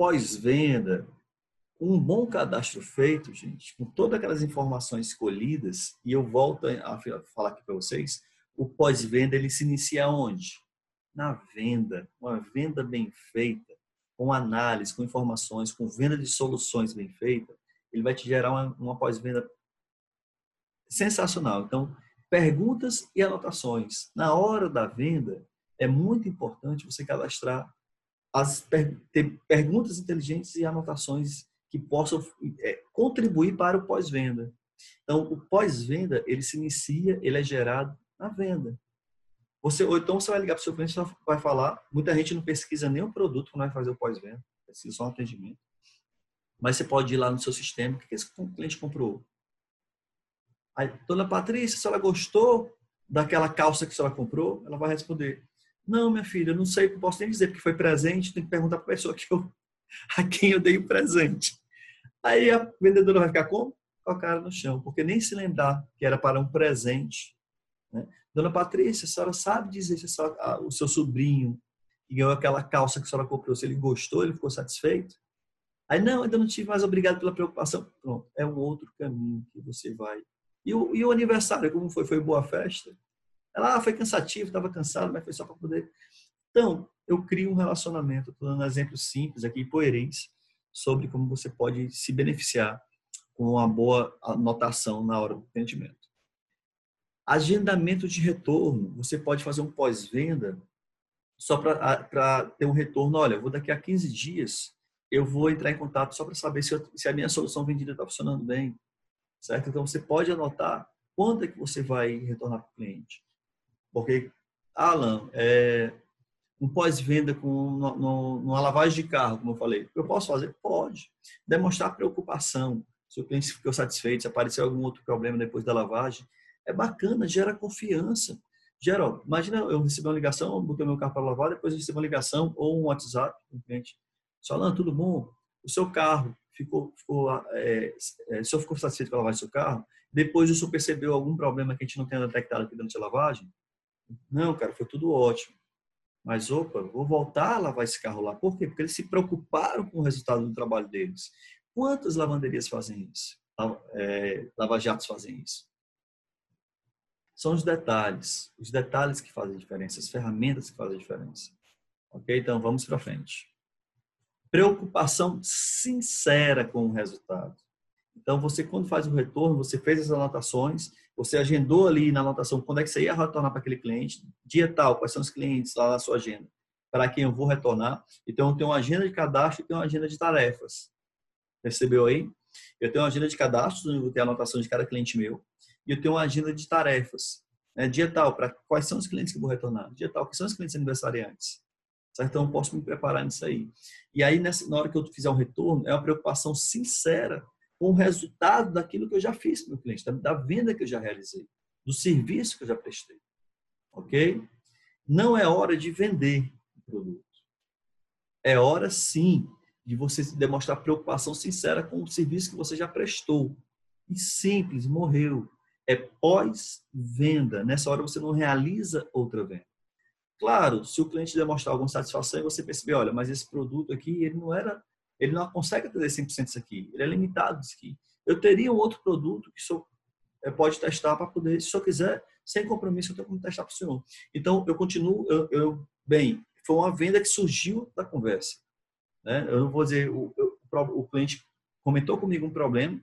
pós-venda, um bom cadastro feito, gente, com todas aquelas informações escolhidas, e eu volto a falar aqui para vocês, o pós-venda ele se inicia onde? Na venda, uma venda bem feita, com análise, com informações, com venda de soluções bem feita, ele vai te gerar uma, uma pós-venda sensacional. Então, perguntas e anotações. Na hora da venda, é muito importante você cadastrar as ter perguntas inteligentes e anotações que possam é, contribuir para o pós-venda. Então, o pós-venda, ele se inicia, ele é gerado na venda. Você, ou então você vai ligar para o seu cliente e vai falar. Muita gente não pesquisa nem o produto quando vai fazer o pós-venda, pesquisa só um atendimento. Mas você pode ir lá no seu sistema, o que esse cliente comprou? Aí, dona Patrícia, se ela gostou daquela calça que a senhora comprou, ela vai responder: Não, minha filha, não sei, não posso nem dizer, porque foi presente, tem que perguntar para a pessoa que eu, a quem eu dei o presente. Aí a vendedora vai ficar como? Com a cara no chão, porque nem se lembrar que era para um presente. Né? Dona Patrícia, a senhora sabe dizer se senhora, o seu sobrinho ganhou aquela calça que a senhora comprou, se ele gostou, ele ficou satisfeito? Aí, não, ainda não tive mais obrigado pela preocupação. Pronto, é um outro caminho que você vai. E o, e o aniversário, como foi? Foi boa festa? Ela ah, foi cansativo, estava cansado, mas foi só para poder. Então, eu crio um relacionamento, estou dando exemplos simples aqui, coerentes, sobre como você pode se beneficiar com uma boa anotação na hora do atendimento. Agendamento de retorno, você pode fazer um pós-venda só para ter um retorno. Olha, vou daqui a 15 dias, eu vou entrar em contato só para saber se, eu, se, a minha solução vendida está funcionando bem, certo? Então você pode anotar quando é que você vai retornar para o cliente. Porque, Alan, é, um pós-venda com no, no, numa lavagem de carro, como eu falei, eu posso fazer? Pode. Demonstrar preocupação. Se o cliente ficou satisfeito, se apareceu algum outro problema depois da lavagem, é bacana, gera confiança. Gera, imagina eu receber uma ligação, botei meu carro para lavar, depois eu recebo uma ligação ou um WhatsApp do cliente. Solano, tudo bom? O seu carro ficou, ficou é, é, o senhor ficou satisfeito com a lavagem do seu carro? Depois o senhor percebeu algum problema que a gente não tenha detectado aqui durante a lavagem? Não, cara, foi tudo ótimo. Mas, opa, vou voltar a lavar esse carro lá. Por quê? Porque eles se preocuparam com o resultado do trabalho deles. Quantas lavanderias fazem isso? É, lava-jatos fazem isso? São os detalhes. Os detalhes que fazem diferença. As ferramentas que fazem diferença. Ok? Então, vamos para frente preocupação sincera com o resultado. Então, você, quando faz o retorno, você fez as anotações, você agendou ali na anotação quando é que você ia retornar para aquele cliente, dia tal, quais são os clientes lá na sua agenda, para quem eu vou retornar. Então, eu tenho uma agenda de cadastro e tenho uma agenda de tarefas. Percebeu aí? Eu tenho uma agenda de cadastro, onde eu ter a anotação de cada cliente meu, e eu tenho uma agenda de tarefas. Né? Dia tal, para quais são os clientes que eu vou retornar? Dia tal, quais são os clientes aniversariantes? Certo? Então, eu posso me preparar nisso aí. E aí, nessa, na hora que eu fizer um retorno, é uma preocupação sincera com o resultado daquilo que eu já fiz para o cliente, da, venda que eu já realizei, do serviço que eu já prestei. Ok? Não é hora de vender o produto. É hora, sim, de você demonstrar preocupação sincera com o serviço que você já prestou. E simples, morreu. É pós-venda. Nessa hora você não realiza outra venda. Claro, se o cliente demonstrar alguma satisfação e você perceber, olha, mas esse produto aqui, ele não era, ele não consegue atender 100% isso aqui, ele é limitado isso aqui. Eu teria um outro produto que o senhor eh, pode testar para poder, se o senhor quiser, sem compromisso, eu tenho como testar para o senhor. Então, eu continuo, eu, eu, bem, foi uma venda que surgiu da conversa. Né? Eu não vou dizer, o, o cliente comentou comigo um problema,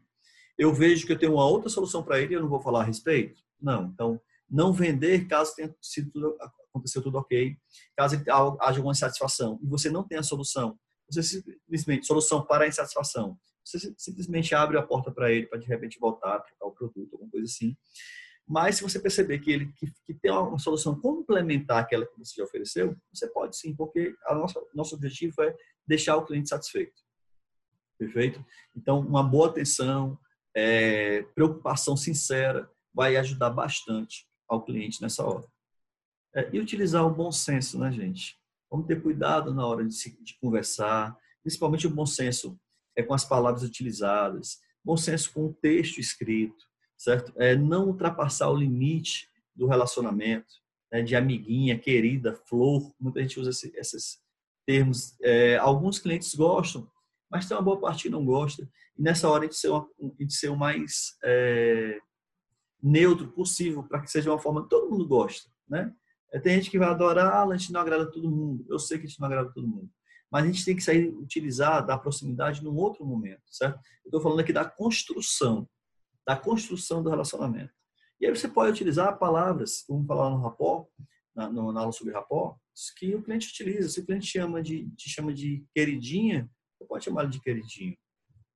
eu vejo que eu tenho uma outra solução para ele, eu não vou falar a respeito? Não. Então, não vender caso tenha sido tudo, aconteceu tudo ok, caso haja alguma insatisfação e você não tem a solução, você simplesmente, solução para a insatisfação, você simplesmente abre a porta para ele para de repente voltar, trocar o produto, alguma coisa assim. Mas se você perceber que ele que, que, tem uma solução complementar àquela que você já ofereceu, você pode sim, porque a nossa, nosso objetivo é deixar o cliente satisfeito. Perfeito? Então, uma boa atenção, é, preocupação sincera vai ajudar bastante ao cliente nessa hora. É, e utilizar o bom senso, né, gente? Vamos ter cuidado na hora de, se, de conversar, principalmente o bom senso é com as palavras utilizadas, bom senso com o texto escrito, certo? É não ultrapassar o limite do relacionamento, né, de amiguinha, querida, flor. Muita gente usa esse, essas, termos. É, alguns clientes gostam, mas tem uma boa parte que não gosta. E nessa hora a gente ser, uma, a gente ser o mais é, neutro possível para que seja uma forma que todo mundo gosta, né? É, tem gente que vai adorar, a gente não agrada todo mundo. Eu sei que a gente não agrada todo mundo. Mas a gente tem que sair utilizar da proximidade num outro momento, certo? Eu estou falando aqui da construção, da construção do relacionamento. E aí você pode utilizar palavras, como falar no rapó, na, na aula sobre rapó, que o cliente utiliza. Se o cliente chama de, te chama de queridinha, você pode chamar de queridinho.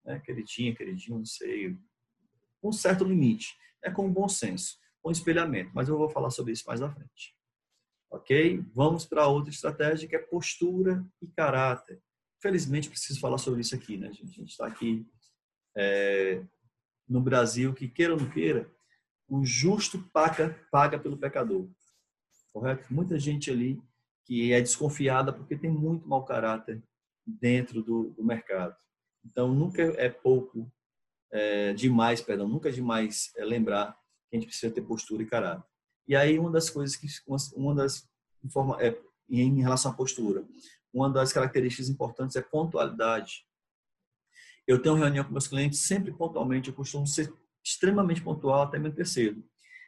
Né? Queridinha, queridinho, não sei. Um certo limite. É com bom senso, com espelhamento. Mas eu vou falar sobre isso mais à frente. Ok? Vamos para outra estratégia que é postura e caráter. Felizmente, preciso falar sobre isso aqui, né, gente? A gente está aqui é, no Brasil, que queira ou não queira, o justo paga, paga pelo pecador. Correto? Muita gente ali que é desconfiada porque tem muito mau caráter dentro do, do mercado. Então, nunca é pouco é, demais, perdão, nunca é demais é, lembrar que a gente precisa ter postura e caráter. E aí uma das coisas que uma das é, em relação à postura, uma das características importantes é pontualidade. Eu tenho reunião com meus clientes sempre pontualmente, eu costumo ser extremamente pontual até me cedo.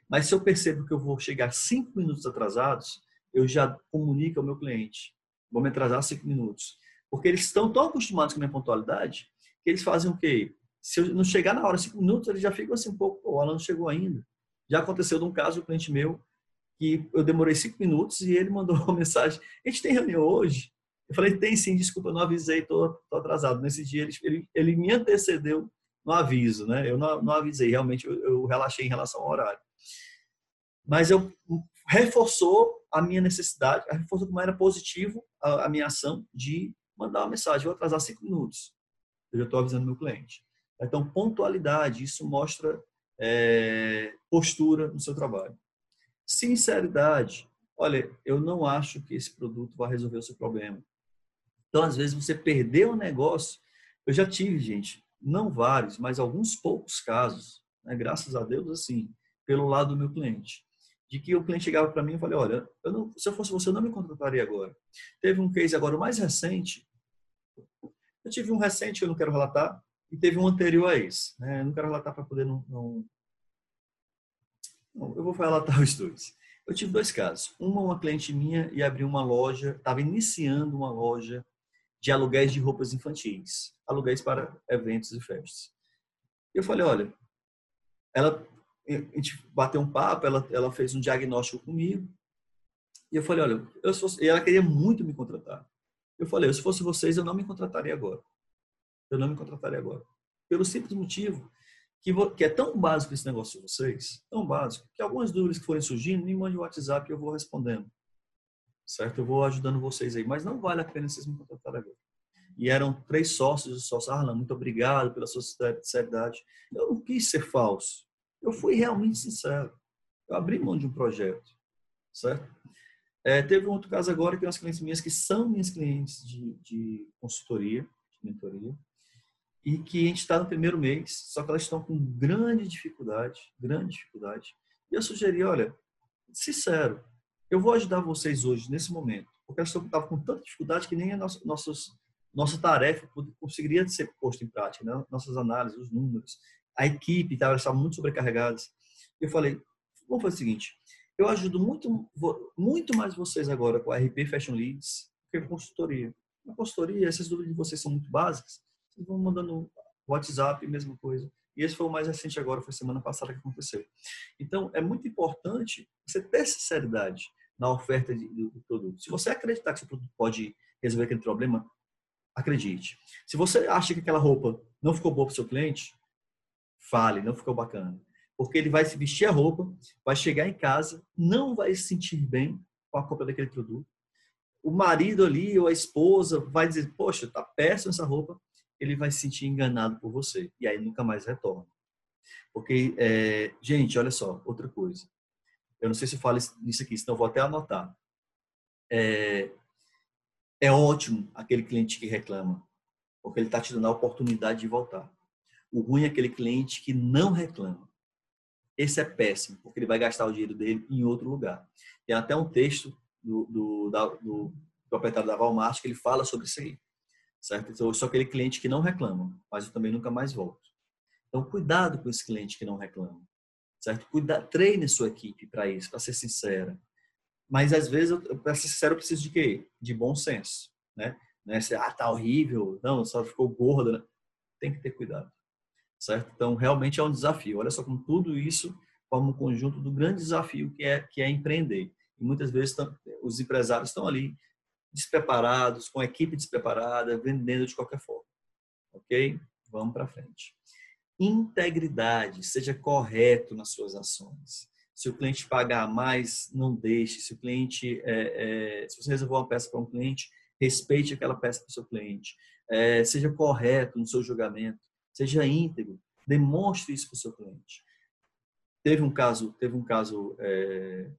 Mas se eu percebo que eu vou chegar cinco minutos atrasados, eu já comunico ao meu cliente, vou me atrasar cinco minutos, porque eles estão tão acostumados com a minha pontualidade que eles fazem o quê? Se eu não chegar na hora cinco minutos, eles já ficam assim um pouco, o Alan não chegou ainda. Já aconteceu de um caso, um cliente meu, que eu demorei cinco minutos e ele mandou uma mensagem: A gente tem reunião hoje? Eu falei: Tem sim, desculpa, não avisei, estou atrasado. Nesse dia ele, ele, ele, me antecedeu no aviso, né? Eu não, não avisei, realmente eu, eu relaxei em relação ao horário. Mas eu reforçou a minha necessidade, reforçou como era positivo a, a minha ação de mandar uma mensagem: Vou atrasar cinco minutos. Eu já estou avisando meu cliente. Então, pontualidade, isso mostra é, postura no seu trabalho. Sinceridade. Olha, eu não acho que esse produto vai resolver o seu problema. Então, às vezes, você perdeu um negócio. Eu já tive, gente, não vários, mas alguns poucos casos, né, graças a Deus, assim, pelo lado do meu cliente, de que o cliente chegava para mim e falei, olha, não, se eu fosse você, eu não me contrataria agora. Teve um case agora, o mais recente, eu tive um recente que eu não quero relatar, e teve um anterior a esse. Né? Eu não quero relatar para poder não, não, eu vou relatar os dois. Eu tive dois casos. Uma, uma cliente minha e abriu uma loja, estava iniciando uma loja de aluguéis de roupas infantis, aluguéis para eventos e festas. Eu falei, olha, ela, a gente bateu um papo, ela, ela fez um diagnóstico comigo, e eu falei, olha, eu fosse, e ela queria muito me contratar. Eu falei, se fosse vocês, eu não me contrataria agora. Eu não me contrataria agora. Pelo simples motivo que, que é tão básico esse negócio de vocês, tão básico, que algumas dúvidas que forem surgindo, me mande o WhatsApp e eu vou respondendo. Certo? Eu vou ajudando vocês aí, mas não vale a pena vocês me contratarem agora. E eram três sócios, o sócio Arlan, muito obrigado pela sua sinceridade. Eu não quis ser falso. Eu fui realmente sincero. Eu abri mão de um projeto, certo? É, teve um outro caso agora que umas clientes minhas que são minhas clientes de, de consultoria, de mentoria, e que a gente está no primeiro mês, só que elas estão com grande dificuldade, grande dificuldade. E eu sugeri, olha, sincero, eu vou ajudar vocês hoje, nesse momento, porque elas estavam com tanta dificuldade que nem a nossa, nossas, nossa tarefa conseguiria ser posta em prática, né? nossas análises, os números, a equipe, tá? elas estavam muito sobrecarregadas. Eu falei, vamos fazer o seguinte, eu ajudo muito, muito mais vocês agora com a RP Fashion Leads que com consultoria. Na consultoria, essas dúvidas de vocês são muito básicas, vocês vão mandando WhatsApp, mesma coisa. E esse foi o mais recente agora, foi semana passada que aconteceu. Então, é muito importante você ter sinceridade na oferta de, do, do, produto. Se você acreditar que seu produto pode resolver aquele problema, acredite. Se você acha que aquela roupa não ficou boa para o seu cliente, fale, não ficou bacana. Porque ele vai se vestir a roupa, vai chegar em casa, não vai se sentir bem com a compra daquele produto. O marido ali ou a esposa vai dizer, poxa, tá péssima essa roupa ele vai se sentir enganado por você e aí nunca mais retorna. Porque, é, gente, olha só, outra coisa. Eu não sei se eu falo isso aqui, senão vou até anotar. É, é ótimo aquele cliente que reclama, porque ele está te dando a oportunidade de voltar. O ruim é aquele cliente que não reclama. Esse é péssimo, porque ele vai gastar o dinheiro dele em outro lugar. Tem até um texto do, do, da, do proprietário da Walmart, que ele fala sobre isso aí. Certo? Então, eu sou aquele cliente que não reclama, mas eu também nunca mais volto. Então, cuidado com esse cliente que não reclama. Certo? Cuida, treine sua equipe para isso, para ser sincera. Mas às vezes, para ser sincero, eu preciso de quê? De bom senso, né? Não é ser, ah, tá horrível, não, só ficou gorda. Né? Tem que ter cuidado, certo? Então, realmente é um desafio. Olha só como tudo isso forma um conjunto do grande desafio que é, que é empreender. E muitas vezes os empresários estão ali despreparados, com a equipe despreparada, vendendo de qualquer forma. Ok? Vamos para frente. Integridade, seja correto nas suas ações. Se o cliente pagar mais, não deixe. Se o cliente, é, é, se você reservou uma peça para um cliente, respeite aquela peça para o seu cliente. É, seja correto no seu julgamento. Seja íntegro. Demonstre isso para o seu cliente. Teve um caso, teve um caso é,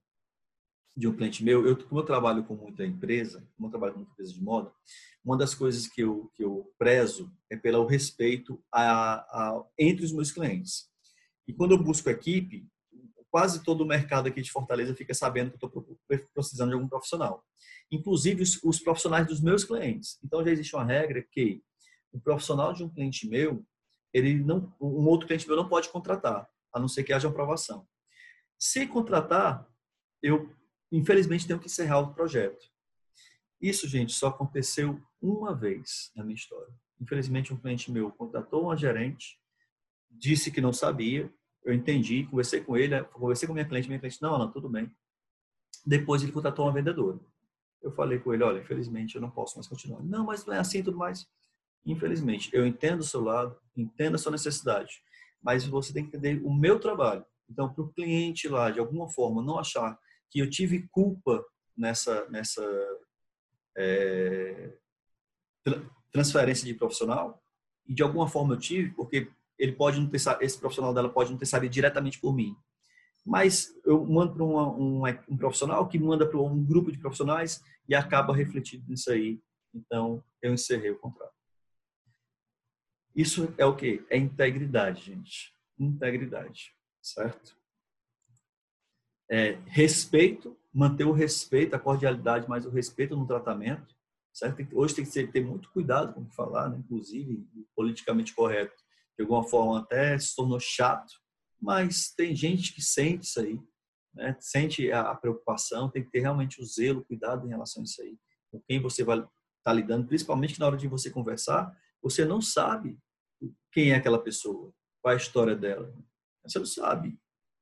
de um cliente meu. Eu, como eu trabalho com muita empresa, como eu trabalho com muita empresa de moda, uma das coisas que eu, que eu prezo é pelo respeito a, a, entre os meus clientes. E quando eu busco equipe, quase todo o mercado aqui de Fortaleza fica sabendo que eu estou precisando de algum profissional. Inclusive os, os, profissionais dos meus clientes. Então já existe uma regra que o profissional de um cliente meu, ele não, um outro cliente meu não pode contratar a não ser que haja aprovação. Se contratar, eu infelizmente tenho que encerrar o projeto. Isso, gente, só aconteceu uma vez na minha história. Infelizmente, um cliente meu contratou uma gerente, disse que não sabia, eu entendi, conversei com ele, conversei com minha cliente, minha cliente, não, não, tudo bem. Depois ele contratou uma vendedora. Eu falei com ele, olha, infelizmente eu não posso mais continuar. Não, mas não é assim tudo mais. Infelizmente, eu entendo o seu lado, entendo a sua necessidade mas você tem que entender o meu trabalho. Então, para o cliente lá, de alguma forma, não achar que eu tive culpa nessa, nessa é, transferência de profissional, e de alguma forma eu tive, porque ele pode não ter, esse profissional dela pode não ter sabido diretamente por mim. Mas eu mando para um, um profissional que manda para um grupo de profissionais e acaba refletindo nisso aí. Então, eu encerrei o contrato. Isso é o que? É integridade, gente. Integridade, certo? É, respeito, manter o respeito, a cordialidade, mas o respeito no tratamento, certo? Hoje tem que ter, ter muito cuidado com o que falar, né? inclusive politicamente correto. De alguma forma até se tornou chato, mas tem gente que sente isso aí, né? sente a, a preocupação, tem que ter realmente o zelo, cuidado em relação a isso aí. Com quem você vai estar tá lidando, principalmente na hora de você conversar, você não sabe quem é aquela pessoa, qual é a história dela. Você não sabe.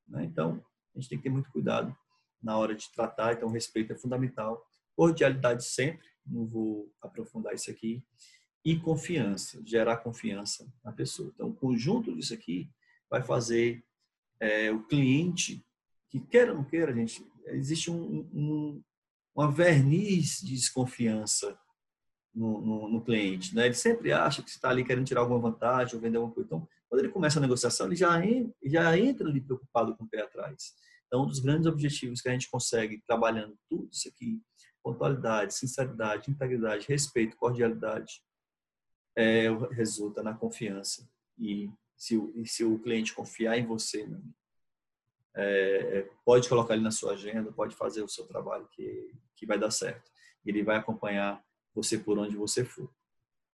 Né? Então, a gente tem que ter muito cuidado na hora de tratar. Então, respeito é fundamental. Cordialidade sempre, não vou aprofundar isso aqui. E confiança, gerar confiança na pessoa. Então, o conjunto disso aqui vai fazer é, o cliente, que queira ou não queira, gente, existe um, um, uma verniz de desconfiança no, no, no, cliente. Né? Ele sempre acha que está ali querendo tirar alguma vantagem ou vender alguma coisa. Então, quando ele começa a negociação, ele já, en, já entra ali preocupado com o pé atrás. Então, um dos grandes objetivos que a gente consegue trabalhando tudo isso aqui, pontualidade, sinceridade, integridade, respeito, cordialidade, é, resulta na confiança. E se, e se o cliente confiar em você, né, é, pode colocar ele na sua agenda, pode fazer o seu trabalho que, que vai dar certo. Ele vai acompanhar você por onde você for.